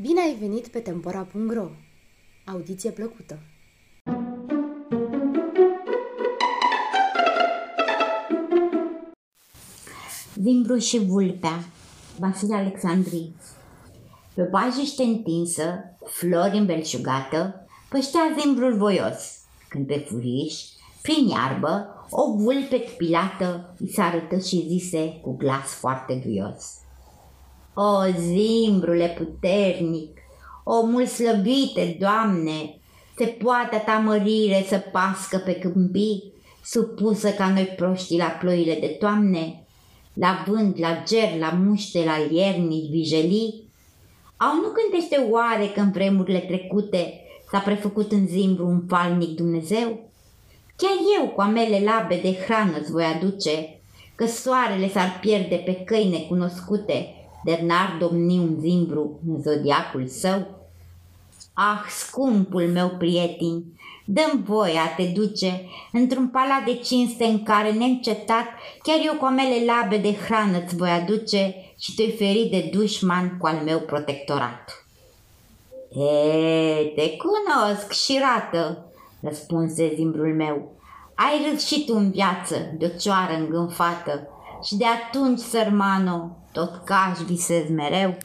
Bine ai venit pe Tempora.ro! Audiție plăcută! Zimbru și vulpea, Vasile Alexandrii Pe pajiște întinsă, cu flori îmbelșugată, păștea zimbrul voios, când pe furiș, prin iarbă, o vulpe pilată i s-a arătat și zise cu glas foarte duios. O, zimbrule puternic, o mult slăbite, Doamne, se poate ta mărire să pască pe câmpii, supusă ca noi proștii la ploile de toamne, la vânt, la ger, la muște, la ierni, vijelii? Au nu gândește oare că în vremurile trecute s-a prefăcut în zimbru un falnic Dumnezeu? Chiar eu cu amele labe de hrană îți voi aduce, că soarele s-ar pierde pe căi necunoscute, de n-ar domni un zimbru în zodiacul său? Ah, scumpul meu prieten, dăm voie a te duce într-un palat de cinste în care neîncetat chiar eu cu amele labe de hrană îți voi aduce și te-i feri de dușman cu al meu protectorat. E, te cunosc, șirată, răspunse zimbrul meu. Ai râs și tu în viață de o cioară îngânfată și de atunci, sărmano, tot ca aș visez mereu.